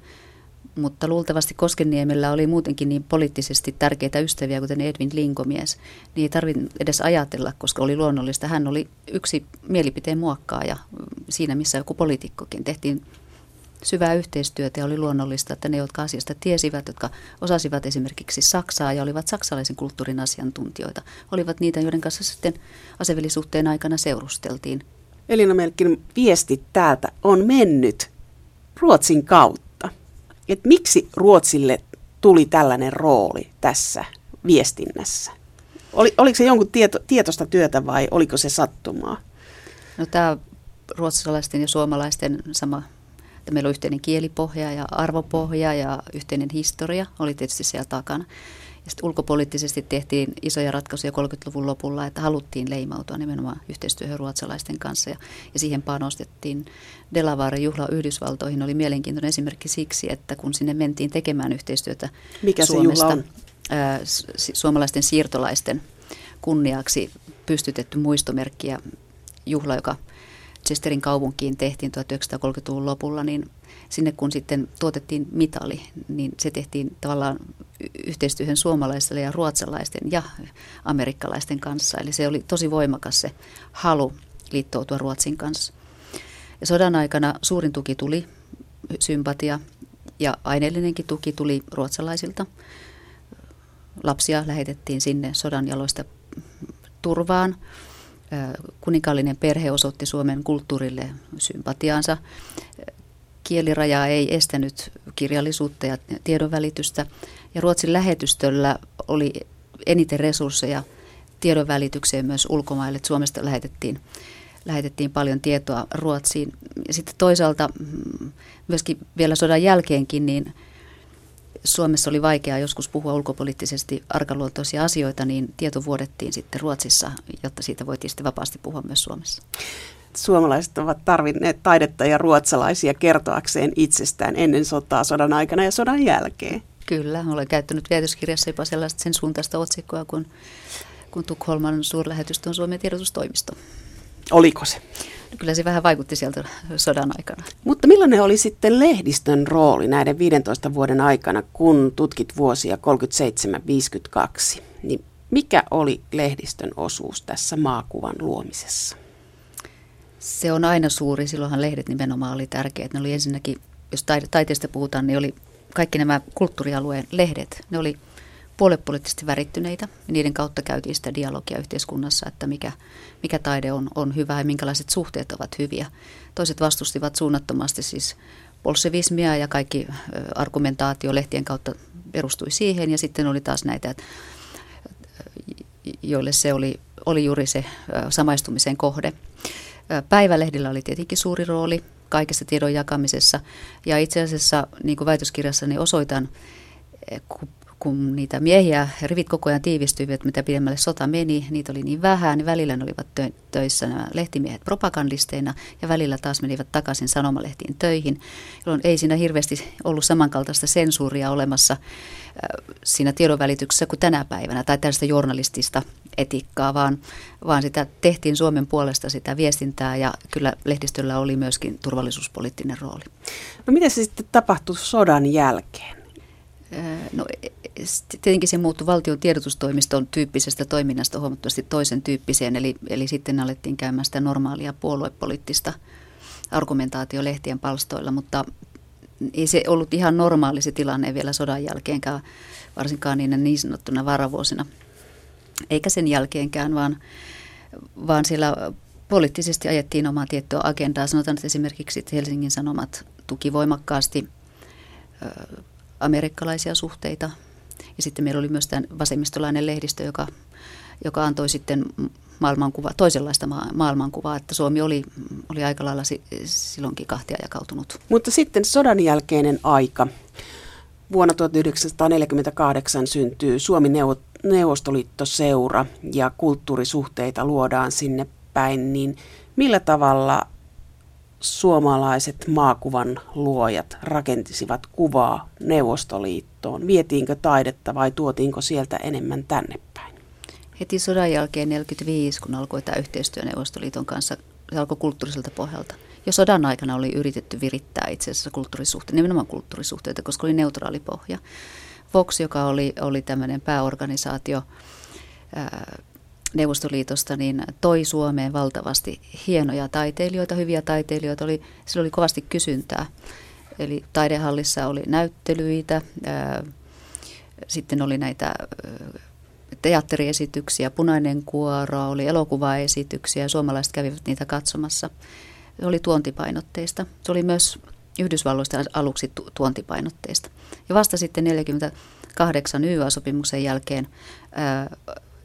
mutta luultavasti Koskenniemellä oli muutenkin niin poliittisesti tärkeitä ystäviä, kuten Edwin Linkomies, niin ei tarvitse edes ajatella, koska oli luonnollista. Hän oli yksi mielipiteen muokkaaja siinä, missä joku poliitikkokin. Tehtiin syvää yhteistyötä ja oli luonnollista, että ne, jotka asiasta tiesivät, jotka osasivat esimerkiksi Saksaa ja olivat saksalaisen kulttuurin asiantuntijoita, olivat niitä, joiden kanssa sitten asevellisuhteen aikana seurusteltiin. Elina Melkin viesti täältä on mennyt Ruotsin kautta että miksi Ruotsille tuli tällainen rooli tässä viestinnässä? Oli, oliko se jonkun tieto, tietoista työtä vai oliko se sattumaa? No tämä ruotsalaisten ja suomalaisten sama, että meillä on yhteinen kielipohja ja arvopohja ja yhteinen historia oli tietysti siellä takana. Ja sitten ulkopoliittisesti tehtiin isoja ratkaisuja 30-luvun lopulla, että haluttiin leimautua nimenomaan yhteistyöhön ruotsalaisten kanssa. Ja, ja siihen panostettiin. Delaware juhla Yhdysvaltoihin oli mielenkiintoinen esimerkki siksi, että kun sinne mentiin tekemään yhteistyötä Mikä Suomesta, se juhla on? Ää, suomalaisten siirtolaisten kunniaksi pystytetty muistomerkki ja juhla, joka Chesterin kaupunkiin tehtiin 1930-luvun lopulla, niin sinne kun sitten tuotettiin mitali, niin se tehtiin tavallaan yhteistyöhön suomalaisten ja ruotsalaisten ja amerikkalaisten kanssa. Eli se oli tosi voimakas se halu liittoutua Ruotsin kanssa. Ja sodan aikana suurin tuki tuli, sympatia ja aineellinenkin tuki tuli ruotsalaisilta. Lapsia lähetettiin sinne sodan jaloista turvaan. Kuninkaallinen perhe osoitti Suomen kulttuurille sympatiaansa kieliraja ei estänyt kirjallisuutta ja tiedonvälitystä. Ja Ruotsin lähetystöllä oli eniten resursseja tiedonvälitykseen myös ulkomaille. Suomesta lähetettiin, lähetettiin paljon tietoa Ruotsiin. Ja sitten toisaalta mm, myöskin vielä sodan jälkeenkin, niin Suomessa oli vaikeaa joskus puhua ulkopoliittisesti arkaluontoisia asioita, niin tieto vuodettiin sitten Ruotsissa, jotta siitä voitiin sitten vapaasti puhua myös Suomessa suomalaiset ovat tarvinneet taidetta ja ruotsalaisia kertoakseen itsestään ennen sotaa, sodan aikana ja sodan jälkeen. Kyllä, olen käyttänyt väitöskirjassa jopa sellaista sen suuntaista otsikkoa kuin, kuin Tukholman suurlähetystön Suomen tiedotustoimisto. Oliko se? Kyllä se vähän vaikutti sieltä sodan aikana. Mutta millainen oli sitten lehdistön rooli näiden 15 vuoden aikana, kun tutkit vuosia 37-52? Niin mikä oli lehdistön osuus tässä maakuvan luomisessa? Se on aina suuri. Silloinhan lehdet nimenomaan oli tärkeät. Ne oli ensinnäkin, jos taiteesta puhutaan, niin oli kaikki nämä kulttuurialueen lehdet. Ne oli puolepoliittisesti värittyneitä. Niiden kautta käytiin sitä dialogia yhteiskunnassa, että mikä, mikä taide on, on hyvä ja minkälaiset suhteet ovat hyviä. Toiset vastustivat suunnattomasti siis bolsevismia ja kaikki argumentaatio lehtien kautta perustui siihen. Ja sitten oli taas näitä, joille se oli, oli juuri se samaistumisen kohde. Päivälehdillä oli tietenkin suuri rooli kaikessa tiedon jakamisessa. Ja itse asiassa, niin kuin väitöskirjassani osoitan, kun kun niitä miehiä rivit koko ajan tiivistyivät, mitä pidemmälle sota meni, niitä oli niin vähän, niin välillä ne olivat tö- töissä nämä lehtimiehet propagandisteina ja välillä taas menivät takaisin sanomalehtiin töihin, jolloin ei siinä hirveästi ollut samankaltaista sensuuria olemassa äh, siinä tiedonvälityksessä kuin tänä päivänä tai tällaista journalistista etiikkaa, vaan, vaan sitä tehtiin Suomen puolesta sitä viestintää ja kyllä lehdistöllä oli myöskin turvallisuuspoliittinen rooli. No miten se sitten tapahtui sodan jälkeen? No e, e, tietenkin se muuttui valtion tiedotustoimiston tyyppisestä toiminnasta huomattavasti toisen tyyppiseen, eli, eli sitten alettiin käymään sitä normaalia puoluepoliittista argumentaatio lehtien palstoilla, mutta ei se ollut ihan normaali se tilanne vielä sodan jälkeenkään, varsinkaan niinä niin sanottuna varavuosina, eikä sen jälkeenkään, vaan, vaan siellä poliittisesti ajettiin omaa tiettyä agendaa. Sanotaan, että esimerkiksi Helsingin Sanomat tuki voimakkaasti amerikkalaisia suhteita. Ja sitten meillä oli myös tämä vasemmistolainen lehdistö, joka, joka antoi sitten maailmankuva, toisenlaista ma- maailmankuvaa, että Suomi oli, oli aika lailla si- silloinkin kahtia jakautunut. Mutta sitten sodan jälkeinen aika. Vuonna 1948 syntyy Suomi Neuvostoliittoseura ja kulttuurisuhteita luodaan sinne päin, niin millä tavalla suomalaiset maakuvan luojat rakentisivat kuvaa Neuvostoliittoon? Vietiinkö taidetta vai tuotiinko sieltä enemmän tänne päin? Heti sodan jälkeen 1945, kun alkoi tämä yhteistyö Neuvostoliiton kanssa, se alkoi kulttuuriselta pohjalta. Jo sodan aikana oli yritetty virittää itse asiassa kulttuurisuhteita, nimenomaan kulttuurisuhteita, koska oli neutraali pohja. Vox, joka oli, oli tämmöinen pääorganisaatio, ää, Neuvostoliitosta, niin toi Suomeen valtavasti hienoja taiteilijoita, hyviä taiteilijoita. Oli, sillä oli kovasti kysyntää. Eli taidehallissa oli näyttelyitä, ää, sitten oli näitä teatteriesityksiä, punainen kuoro, oli elokuvaesityksiä suomalaiset kävivät niitä katsomassa. Se oli tuontipainotteista. Se oli myös Yhdysvalloista aluksi tuontipainotteista. Ja vasta sitten 48 YA-sopimuksen jälkeen ää,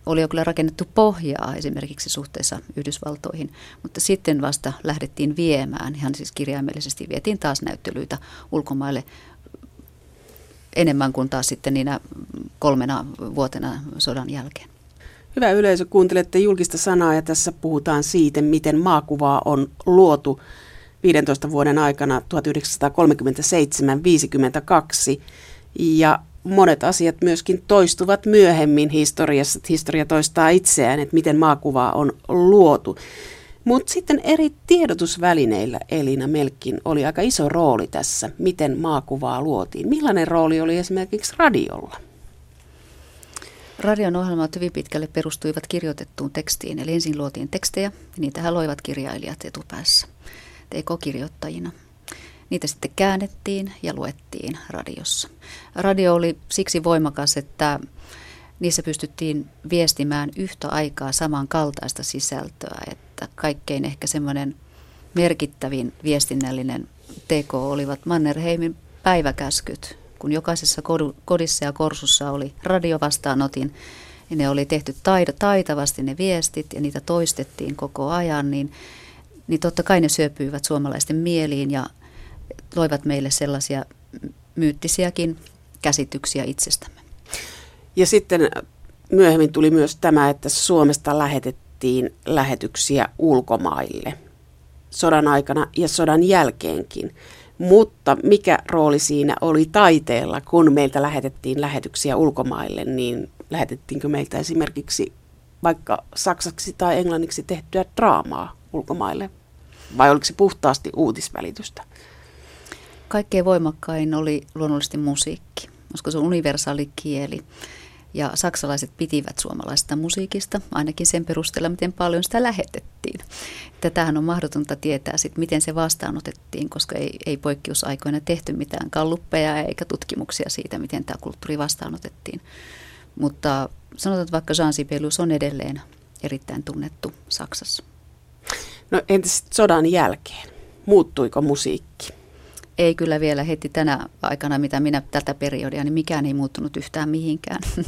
oli jo kyllä rakennettu pohjaa esimerkiksi suhteessa Yhdysvaltoihin, mutta sitten vasta lähdettiin viemään, ihan siis kirjaimellisesti vietiin taas näyttelyitä ulkomaille enemmän kuin taas sitten niinä kolmena vuotena sodan jälkeen. Hyvä yleisö, kuuntelette julkista sanaa ja tässä puhutaan siitä, miten maakuvaa on luotu 15 vuoden aikana 1937-52 ja monet asiat myöskin toistuvat myöhemmin historiassa, historia toistaa itseään, että miten maakuvaa on luotu. Mutta sitten eri tiedotusvälineillä Elina Melkin oli aika iso rooli tässä, miten maakuvaa luotiin. Millainen rooli oli esimerkiksi radiolla? Radion ohjelmat hyvin pitkälle perustuivat kirjoitettuun tekstiin, eli ensin luotiin tekstejä, ja niitähän loivat kirjailijat etupäässä, teekokirjoittajina. Niitä sitten käännettiin ja luettiin radiossa. Radio oli siksi voimakas, että niissä pystyttiin viestimään yhtä aikaa samankaltaista sisältöä, että kaikkein ehkä semmoinen merkittävin viestinnällinen teko olivat Mannerheimin päiväkäskyt, kun jokaisessa kodissa ja korsussa oli radiovastaanotin, ja ne oli tehty taitavasti ne viestit ja niitä toistettiin koko ajan, niin, niin totta kai ne syöpyivät suomalaisten mieliin ja loivat meille sellaisia myyttisiäkin käsityksiä itsestämme. Ja sitten myöhemmin tuli myös tämä, että Suomesta lähetettiin lähetyksiä ulkomaille sodan aikana ja sodan jälkeenkin. Mutta mikä rooli siinä oli taiteella, kun meiltä lähetettiin lähetyksiä ulkomaille, niin lähetettiinkö meiltä esimerkiksi vaikka saksaksi tai englanniksi tehtyä draamaa ulkomaille? Vai oliko se puhtaasti uutisvälitystä? Kaikkein voimakkain oli luonnollisesti musiikki, koska se on universaali kieli. Ja saksalaiset pitivät suomalaisesta musiikista, ainakin sen perusteella, miten paljon sitä lähetettiin. Tätähän on mahdotonta tietää, sit, miten se vastaanotettiin, koska ei, ei poikkeusaikoina tehty mitään kalluppeja eikä tutkimuksia siitä, miten tämä kulttuuri vastaanotettiin. Mutta sanotaan, että vaikka Jean Sibelius on edelleen erittäin tunnettu Saksassa. No entäs sodan jälkeen? Muuttuiko musiikki? Ei kyllä vielä heti tänä aikana, mitä minä tätä periodia, niin mikään ei muuttunut yhtään mihinkään. <laughs>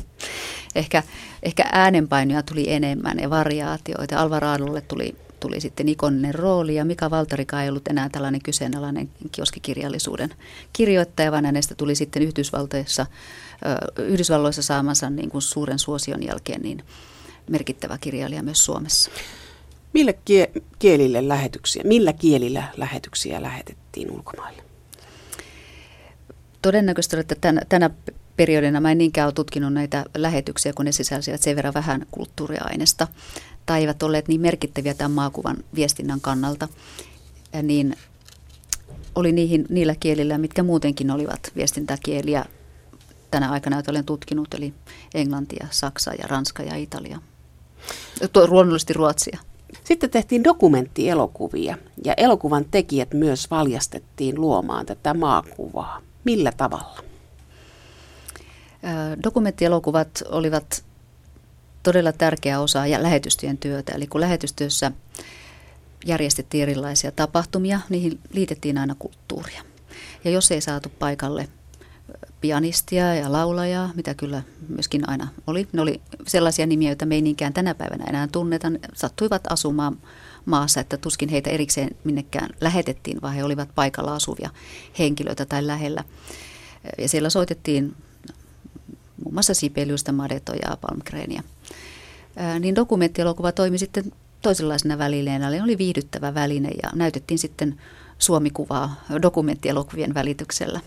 ehkä, ehkä äänenpainoja tuli enemmän ja variaatioita. Alvar Aalulle tuli, tuli sitten ikoninen rooli ja Mika Valtarika ei ollut enää tällainen kyseenalainen kioskikirjallisuuden kirjoittaja, vaan hänestä tuli sitten Yhdysvaltoissa, Yhdysvalloissa saamansa niin kuin suuren suosion jälkeen niin merkittävä kirjailija myös Suomessa. Millä kie- kielille lähetyksiä, millä kielillä lähetyksiä lähetettiin ulkomaille? Todennäköisesti, että tänä, tänä periodina mä en niinkään ole tutkinut näitä lähetyksiä, kun ne sisälsivät sen verran vähän kulttuuriaineesta tai eivät olleet niin merkittäviä tämän maakuvan viestinnän kannalta, ja niin oli niihin, niillä kielillä, mitkä muutenkin olivat viestintäkieliä tänä aikana, joita olen tutkinut, eli englantia, saksa ja ranska ja italia. Luonnollisesti ruotsia. Sitten tehtiin dokumenttielokuvia ja elokuvan tekijät myös valjastettiin luomaan tätä maakuvaa. Millä tavalla? Dokumenttielokuvat olivat todella tärkeä osa ja lähetystyön työtä. Eli kun lähetystyössä järjestettiin erilaisia tapahtumia, niihin liitettiin aina kulttuuria. Ja jos ei saatu paikalle pianistia ja laulajaa, mitä kyllä myöskin aina oli. Ne oli sellaisia nimiä, joita me ei niinkään tänä päivänä enää tunneta. Ne sattuivat asumaan maassa, että tuskin heitä erikseen minnekään lähetettiin, vaan he olivat paikalla asuvia henkilöitä tai lähellä. Ja siellä soitettiin muun muassa Sibeliusta, Madetoja ja Palmgreenia. Niin dokumenttielokuva toimi sitten toisenlaisena välineenä, eli oli viihdyttävä väline ja näytettiin sitten Suomikuvaa dokumenttielokuvien välityksellä.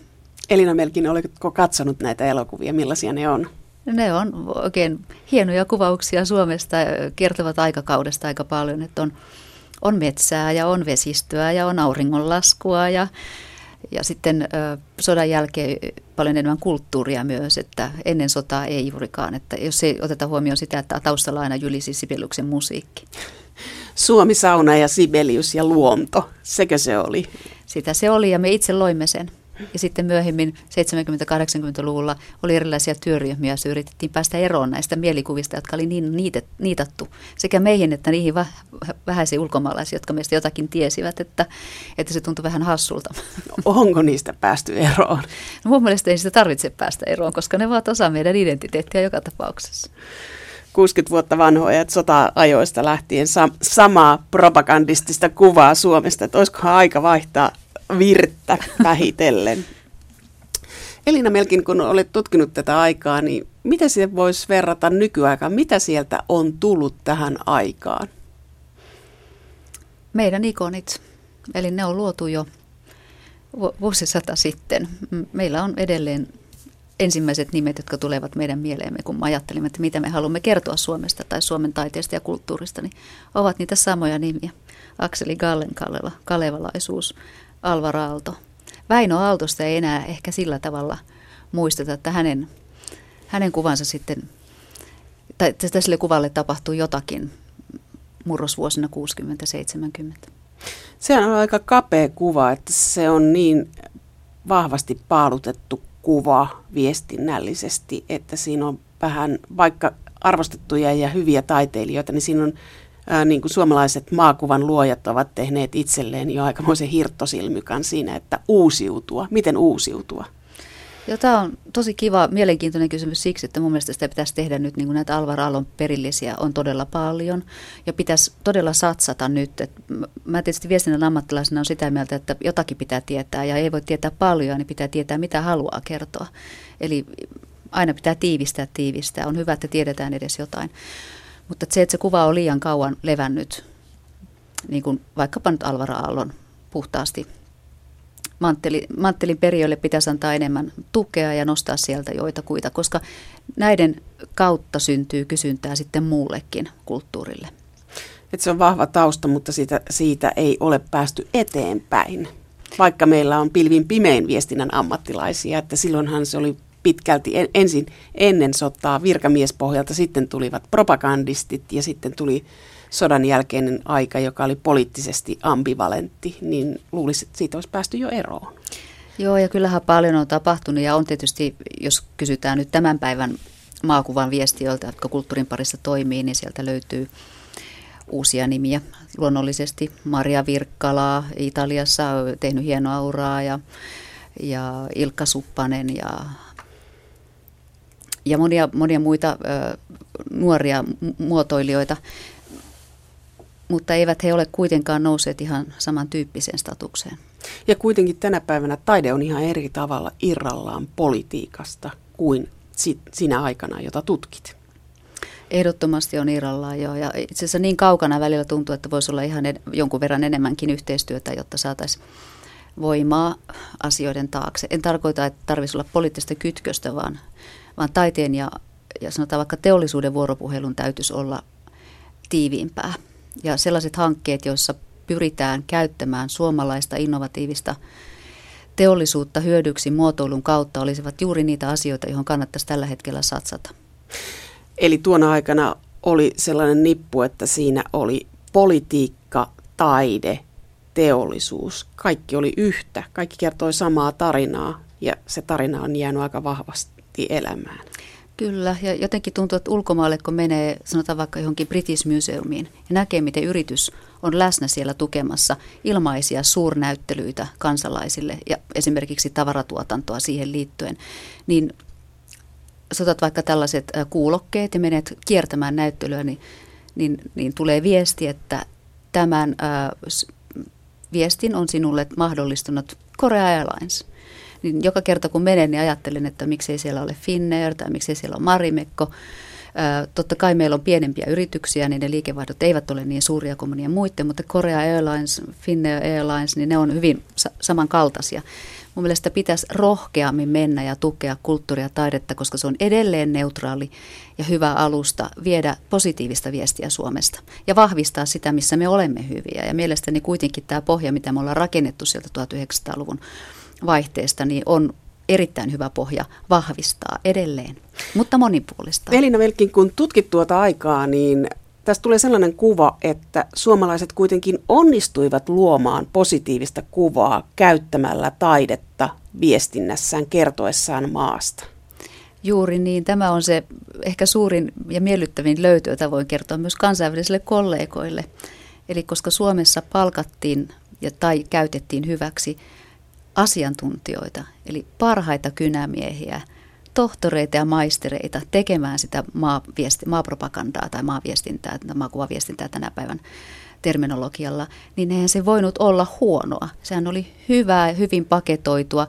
Elina Melkin, oletko katsonut näitä elokuvia? Millaisia ne on? Ne on oikein hienoja kuvauksia Suomesta, kertovat aikakaudesta aika paljon, että on, on metsää ja on vesistöä ja on auringonlaskua ja, ja sitten ö, sodan jälkeen paljon enemmän kulttuuria myös, että ennen sotaa ei juurikaan, että jos ei oteta huomioon sitä, että taustalla aina jylisi Sibeliuksen musiikki. Suomi, sauna ja Sibelius ja luonto, sekö se oli? Sitä se oli ja me itse loimme sen. Ja sitten myöhemmin 70-80-luvulla oli erilaisia työryhmiä, joissa yritettiin päästä eroon näistä mielikuvista, jotka oli niin niitattu sekä meihin että niihin vähäisiin ulkomaalaisiin, jotka meistä jotakin tiesivät, että, että se tuntui vähän hassulta. No, onko niistä päästy eroon? No mun mielestä ei sitä tarvitse päästä eroon, koska ne ovat osa meidän identiteettiä joka tapauksessa. 60 vuotta vanhoja, että sota-ajoista lähtien sam- samaa propagandistista kuvaa Suomesta, että olisikohan aika vaihtaa virttä vähitellen. Elina Melkin, kun olet tutkinut tätä aikaa, niin mitä se voisi verrata nykyaikaan? Mitä sieltä on tullut tähän aikaan? Meidän ikonit. Eli ne on luotu jo vuosisata sitten. Meillä on edelleen ensimmäiset nimet, jotka tulevat meidän mieleemme, kun me ajattelimme, että mitä me haluamme kertoa Suomesta tai Suomen taiteesta ja kulttuurista, niin ovat niitä samoja nimiä. Akseli Gallen kalevalaisuus, Alvar Aalto. Väinö Aaltosta ei enää ehkä sillä tavalla muisteta, että hänen, hänen kuvansa sitten, tai täsille kuvalle tapahtuu jotakin murrosvuosina 60-70. Se on aika kapea kuva, että se on niin vahvasti paalutettu kuva viestinnällisesti, että siinä on vähän, vaikka arvostettuja ja hyviä taiteilijoita, niin siinä on ää, niin kuin suomalaiset maakuvan luojat ovat tehneet itselleen jo aikamoisen hirttosilmykan siinä, että uusiutua. Miten uusiutua? Joo, tämä on tosi kiva, mielenkiintoinen kysymys siksi, että mun mielestä sitä pitäisi tehdä nyt, niin kuin näitä Alvar Aallon perillisiä on todella paljon ja pitäisi todella satsata nyt. Et mä tietysti viestinnän ammattilaisena on sitä mieltä, että jotakin pitää tietää ja ei voi tietää paljon, niin pitää tietää mitä haluaa kertoa. Eli aina pitää tiivistää, tiivistää. On hyvä, että tiedetään edes jotain. Mutta se, että se kuva on liian kauan levännyt, niin kuin vaikkapa nyt Alvar Aallon puhtaasti mantteli, manttelin periöille pitäisi antaa enemmän tukea ja nostaa sieltä joitakuita, koska näiden kautta syntyy kysyntää sitten muullekin kulttuurille. Et se on vahva tausta, mutta siitä, siitä ei ole päästy eteenpäin. Vaikka meillä on pilvin pimein viestinnän ammattilaisia, että silloinhan se oli pitkälti en, ensin ennen sotaa virkamiespohjalta, sitten tulivat propagandistit ja sitten tuli sodan jälkeinen aika, joka oli poliittisesti ambivalentti, niin luulisin, että siitä olisi päästy jo eroon. Joo, ja kyllähän paljon on tapahtunut ja on tietysti, jos kysytään nyt tämän päivän maakuvan viestiöiltä, jotka kulttuurin parissa toimii, niin sieltä löytyy uusia nimiä. Luonnollisesti Maria Virkkalaa Italiassa tehnyt hienoa uraa ja, ja Ilkka Suppanen ja, ja monia, monia muita ö, nuoria muotoilijoita. Mutta eivät he ole kuitenkaan nousseet ihan samantyyppiseen statukseen. Ja kuitenkin tänä päivänä taide on ihan eri tavalla irrallaan politiikasta kuin sinä aikana, jota tutkit. Ehdottomasti on irrallaan jo. Ja itse asiassa niin kaukana välillä tuntuu, että voisi olla ihan jonkun verran enemmänkin yhteistyötä, jotta saataisiin voimaa asioiden taakse. En tarkoita, että tarvitsisi olla poliittista kytköstä, vaan, vaan taiteen ja, ja sanotaan vaikka teollisuuden vuoropuhelun täytyisi olla tiiviimpää. Ja sellaiset hankkeet, joissa pyritään käyttämään suomalaista innovatiivista teollisuutta hyödyksi muotoilun kautta olisivat juuri niitä asioita, joihin kannattaisi tällä hetkellä satsata. Eli tuona aikana oli sellainen nippu, että siinä oli politiikka, taide, teollisuus. Kaikki oli yhtä. Kaikki kertoi samaa tarinaa ja se tarina on jäänyt aika vahvasti elämään. Kyllä, ja jotenkin tuntuu, että ulkomaalle kun menee, sanotaan vaikka johonkin British Museumiin, ja näkee, miten yritys on läsnä siellä tukemassa ilmaisia suurnäyttelyitä kansalaisille ja esimerkiksi tavaratuotantoa siihen liittyen, niin sotat vaikka tällaiset kuulokkeet ja menet kiertämään näyttelyä, niin, niin, niin tulee viesti, että tämän ää, viestin on sinulle mahdollistunut Korea Airlines. Niin joka kerta kun menen, niin ajattelen, että miksei siellä ole Finnair tai miksei siellä ole Marimekko. Totta kai meillä on pienempiä yrityksiä, niin ne liikevaihdot eivät ole niin suuria kuin monien muiden, mutta Korea Airlines, Finnair Airlines, niin ne on hyvin samankaltaisia. Mun mielestä pitäisi rohkeammin mennä ja tukea kulttuuria ja taidetta, koska se on edelleen neutraali ja hyvä alusta viedä positiivista viestiä Suomesta ja vahvistaa sitä, missä me olemme hyviä. Ja mielestäni kuitenkin tämä pohja, mitä me ollaan rakennettu sieltä 1900-luvun vaihteesta, niin on erittäin hyvä pohja vahvistaa edelleen, mutta monipuolista. Elina Velkin, kun tutkit tuota aikaa, niin tästä tulee sellainen kuva, että suomalaiset kuitenkin onnistuivat luomaan positiivista kuvaa käyttämällä taidetta viestinnässään kertoessaan maasta. Juuri niin. Tämä on se ehkä suurin ja miellyttävin löytö, jota voin kertoa myös kansainvälisille kollegoille. Eli koska Suomessa palkattiin ja tai käytettiin hyväksi asiantuntijoita, eli parhaita kynämiehiä, tohtoreita ja maistereita tekemään sitä maaviesti, maapropagandaa tai maaviestintää, maakuvaviestintää tänä päivän terminologialla, niin eihän se voinut olla huonoa. Sehän oli hyvää, hyvin paketoitua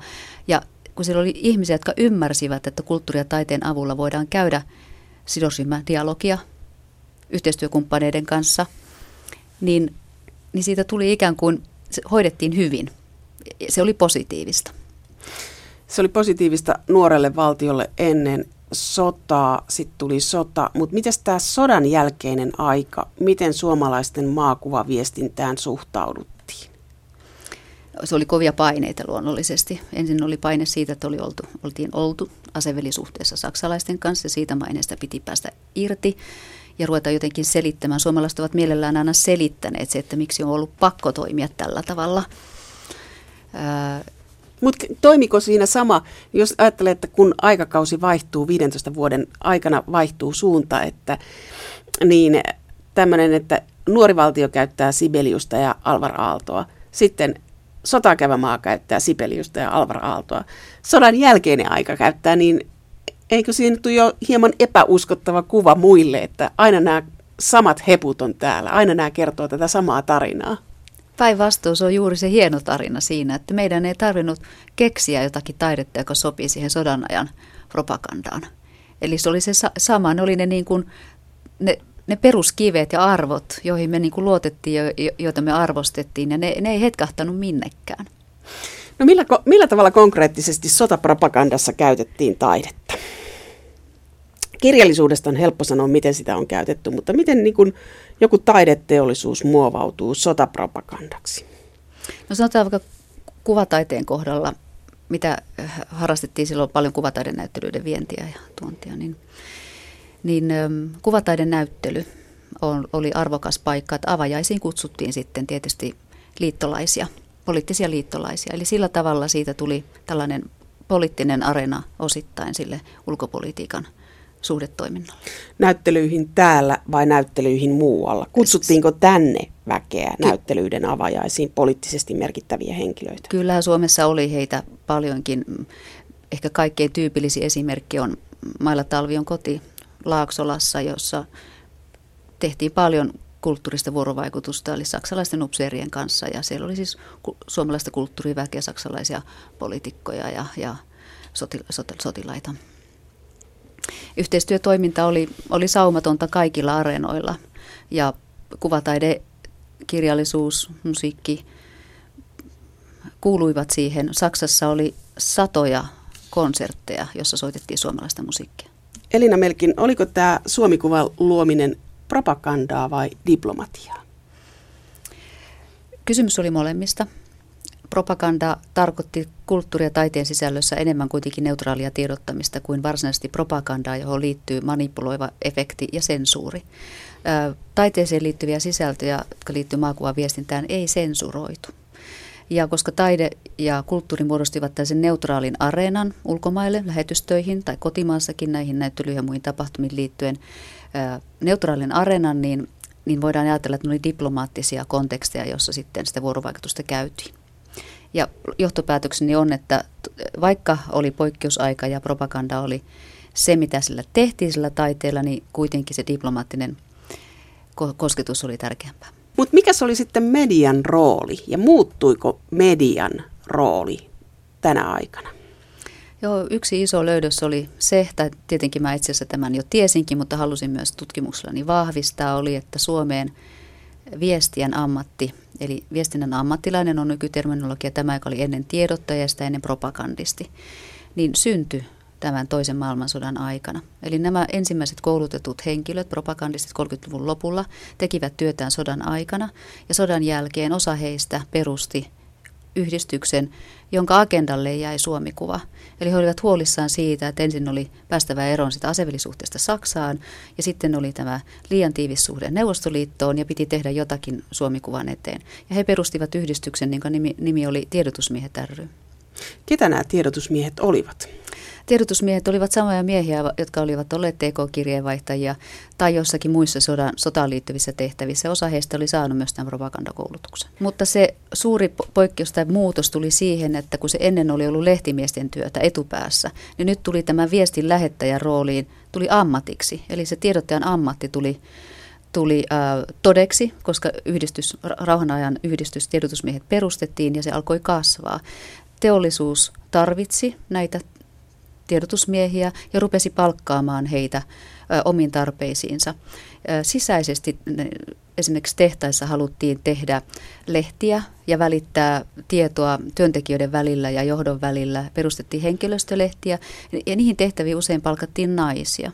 ja kun siellä oli ihmisiä, jotka ymmärsivät, että kulttuuri- ja taiteen avulla voidaan käydä sidosryhmädialogia yhteistyökumppaneiden kanssa, niin, niin siitä tuli ikään kuin, se hoidettiin hyvin – se oli positiivista. Se oli positiivista nuorelle valtiolle ennen sotaa, sitten tuli sota, mutta miten tämä sodan jälkeinen aika, miten suomalaisten maakuvaviestintään suhtauduttiin? Se oli kovia paineita luonnollisesti. Ensin oli paine siitä, että oli oltu, oltiin oltu asevelisuhteessa saksalaisten kanssa ja siitä maineesta piti päästä irti ja ruveta jotenkin selittämään. Suomalaiset ovat mielellään aina selittäneet se, että miksi on ollut pakko toimia tällä tavalla – mutta toimiko siinä sama, jos ajattelee, että kun aikakausi vaihtuu, 15 vuoden aikana vaihtuu suunta, että niin tämmöinen, että nuori valtio käyttää Sibeliusta ja Alvar Aaltoa, sitten sotakävä maa käyttää Sibeliusta ja Alvar Aaltoa, sodan jälkeinen aika käyttää, niin eikö siinä tule jo hieman epäuskottava kuva muille, että aina nämä samat heput on täällä, aina nämä kertoo tätä samaa tarinaa? Päinvastoin se on juuri se hieno tarina siinä, että meidän ei tarvinnut keksiä jotakin taidetta, joka sopii siihen sodan ajan propagandaan. Eli se oli se sama, ne oli ne, niin kuin, ne, ne peruskivet ja arvot, joihin me niin kuin luotettiin ja joita me arvostettiin, ja ne, ne ei hetkahtanut minnekään. No millä, millä tavalla konkreettisesti sotapropagandassa käytettiin taidetta? Kirjallisuudesta on helppo sanoa, miten sitä on käytetty, mutta miten niin kuin joku taideteollisuus muovautuu sotapropagandaksi? No sanotaan vaikka kuvataiteen kohdalla, mitä äh, harrastettiin silloin paljon kuvataiden näyttelyiden vientiä ja tuontia, niin, niin ähm, kuvataiden näyttely on, oli arvokas paikka, että avajaisiin kutsuttiin sitten tietysti liittolaisia, poliittisia liittolaisia. Eli sillä tavalla siitä tuli tällainen poliittinen arena osittain sille ulkopolitiikan suhdetoiminnalle. Näyttelyihin täällä vai näyttelyihin muualla? Kutsuttiinko tänne väkeä näyttelyiden avajaisiin poliittisesti merkittäviä henkilöitä? Kyllä Suomessa oli heitä paljonkin. Ehkä kaikkein tyypillisin esimerkki on Mailla Talvion koti Laaksolassa, jossa tehtiin paljon kulttuurista vuorovaikutusta, eli saksalaisten upseerien kanssa. Ja siellä oli siis suomalaista kulttuuriväkeä, saksalaisia poliitikkoja ja, ja sotilaita. Yhteistyötoiminta oli, oli saumatonta kaikilla areenoilla ja kuvataide, kirjallisuus, musiikki kuuluivat siihen. Saksassa oli satoja konsertteja, jossa soitettiin suomalaista musiikkia. Elina Melkin, oliko tämä Suomikuvan luominen propagandaa vai diplomatiaa? Kysymys oli molemmista. Propaganda tarkoitti kulttuuri- ja taiteen sisällössä enemmän kuitenkin neutraalia tiedottamista kuin varsinaisesti propagandaa, johon liittyy manipuloiva efekti ja sensuuri. Taiteeseen liittyviä sisältöjä, jotka liittyy maakuvan viestintään, ei sensuroitu. Ja koska taide ja kulttuuri muodostivat tällaisen neutraalin areenan ulkomaille, lähetystöihin tai kotimaassakin näihin näyttelyihin ja muihin tapahtumiin liittyen, neutraalin areenan, niin, niin voidaan ajatella, että ne oli diplomaattisia konteksteja, jossa sitten sitä vuorovaikutusta käytiin. Ja johtopäätökseni on, että vaikka oli poikkeusaika ja propaganda oli se, mitä sillä tehtiin sillä taiteella, niin kuitenkin se diplomaattinen kosketus oli tärkeämpää. Mutta mikä se oli sitten median rooli ja muuttuiko median rooli tänä aikana? Joo, yksi iso löydös oli se, tai tietenkin mä itse asiassa tämän jo tiesinkin, mutta halusin myös tutkimuksellani vahvistaa, oli, että Suomeen viestien ammatti, eli viestinnän ammattilainen on nykyterminologia, tämä joka oli ennen tiedottaja ja sitä ennen propagandisti, niin syntyi tämän toisen maailmansodan aikana. Eli nämä ensimmäiset koulutetut henkilöt, propagandistit 30-luvun lopulla, tekivät työtään sodan aikana ja sodan jälkeen osa heistä perusti yhdistyksen, jonka agendalle jäi Suomikuva. Eli he olivat huolissaan siitä, että ensin oli päästävä eroon sitä asevellisuhteesta Saksaan ja sitten oli tämä liian tiivis suhde Neuvostoliittoon ja piti tehdä jotakin Suomikuvan eteen. Ja he perustivat yhdistyksen, jonka nimi, nimi oli Tiedotusmiehet ry. Ketä nämä tiedotusmiehet olivat? Tiedotusmiehet olivat samoja miehiä, jotka olivat olleet TK-kirjeenvaihtajia tai jossakin muissa sodan, sotaan liittyvissä tehtävissä. Osa heistä oli saanut myös tämän propagandakoulutuksen. Mutta se suuri poikkeus tai muutos tuli siihen, että kun se ennen oli ollut lehtimiesten työtä etupäässä, niin nyt tuli tämä viestin lähettäjän rooliin, tuli ammatiksi. Eli se tiedottajan ammatti tuli tuli äh, todeksi, koska yhdistys, rauhanajan yhdistys tiedotusmiehet perustettiin ja se alkoi kasvaa. Teollisuus tarvitsi näitä tiedotusmiehiä ja rupesi palkkaamaan heitä omiin tarpeisiinsa. Sisäisesti esimerkiksi tehtaissa haluttiin tehdä lehtiä ja välittää tietoa työntekijöiden välillä ja johdon välillä. Perustettiin henkilöstölehtiä ja niihin tehtäviin usein palkattiin naisia.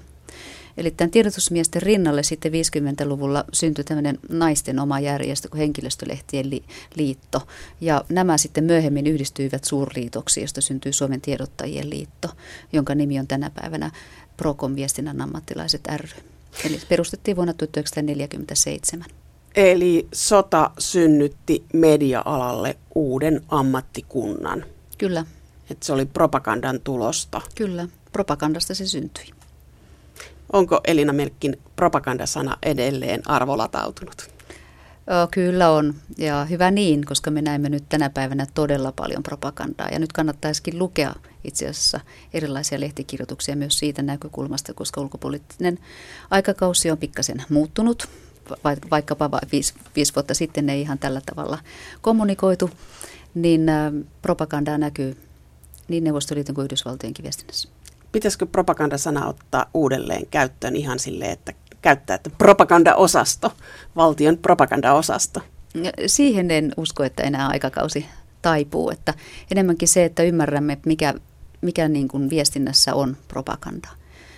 Eli tämän tiedotusmiesten rinnalle sitten 50-luvulla syntyi tämmöinen naisten oma järjestö kuin henkilöstölehtien li- liitto. Ja nämä sitten myöhemmin yhdistyivät suurliitoksi, josta syntyi Suomen tiedottajien liitto, jonka nimi on tänä päivänä Procom viestinnän ammattilaiset ry. Eli perustettiin vuonna 1947. Eli sota synnytti media-alalle uuden ammattikunnan. Kyllä. Että se oli propagandan tulosta. Kyllä, propagandasta se syntyi. Onko Elina Melkkin propagandasana edelleen arvolatautunut? Kyllä on, ja hyvä niin, koska me näemme nyt tänä päivänä todella paljon propagandaa. Ja nyt kannattaisikin lukea itse asiassa erilaisia lehtikirjoituksia myös siitä näkökulmasta, koska ulkopoliittinen aikakausi on pikkasen muuttunut. Vaikkapa viisi, viisi vuotta sitten ei ihan tällä tavalla kommunikoitu, niin propagandaa näkyy niin Neuvostoliiton kuin Yhdysvaltojenkin viestinnässä pitäisikö propagandasana ottaa uudelleen käyttöön ihan silleen, että käyttää, että propagandaosasto, valtion propagandaosasto? Siihen en usko, että enää aikakausi taipuu, että enemmänkin se, että ymmärrämme, mikä, mikä niin kuin viestinnässä on propaganda.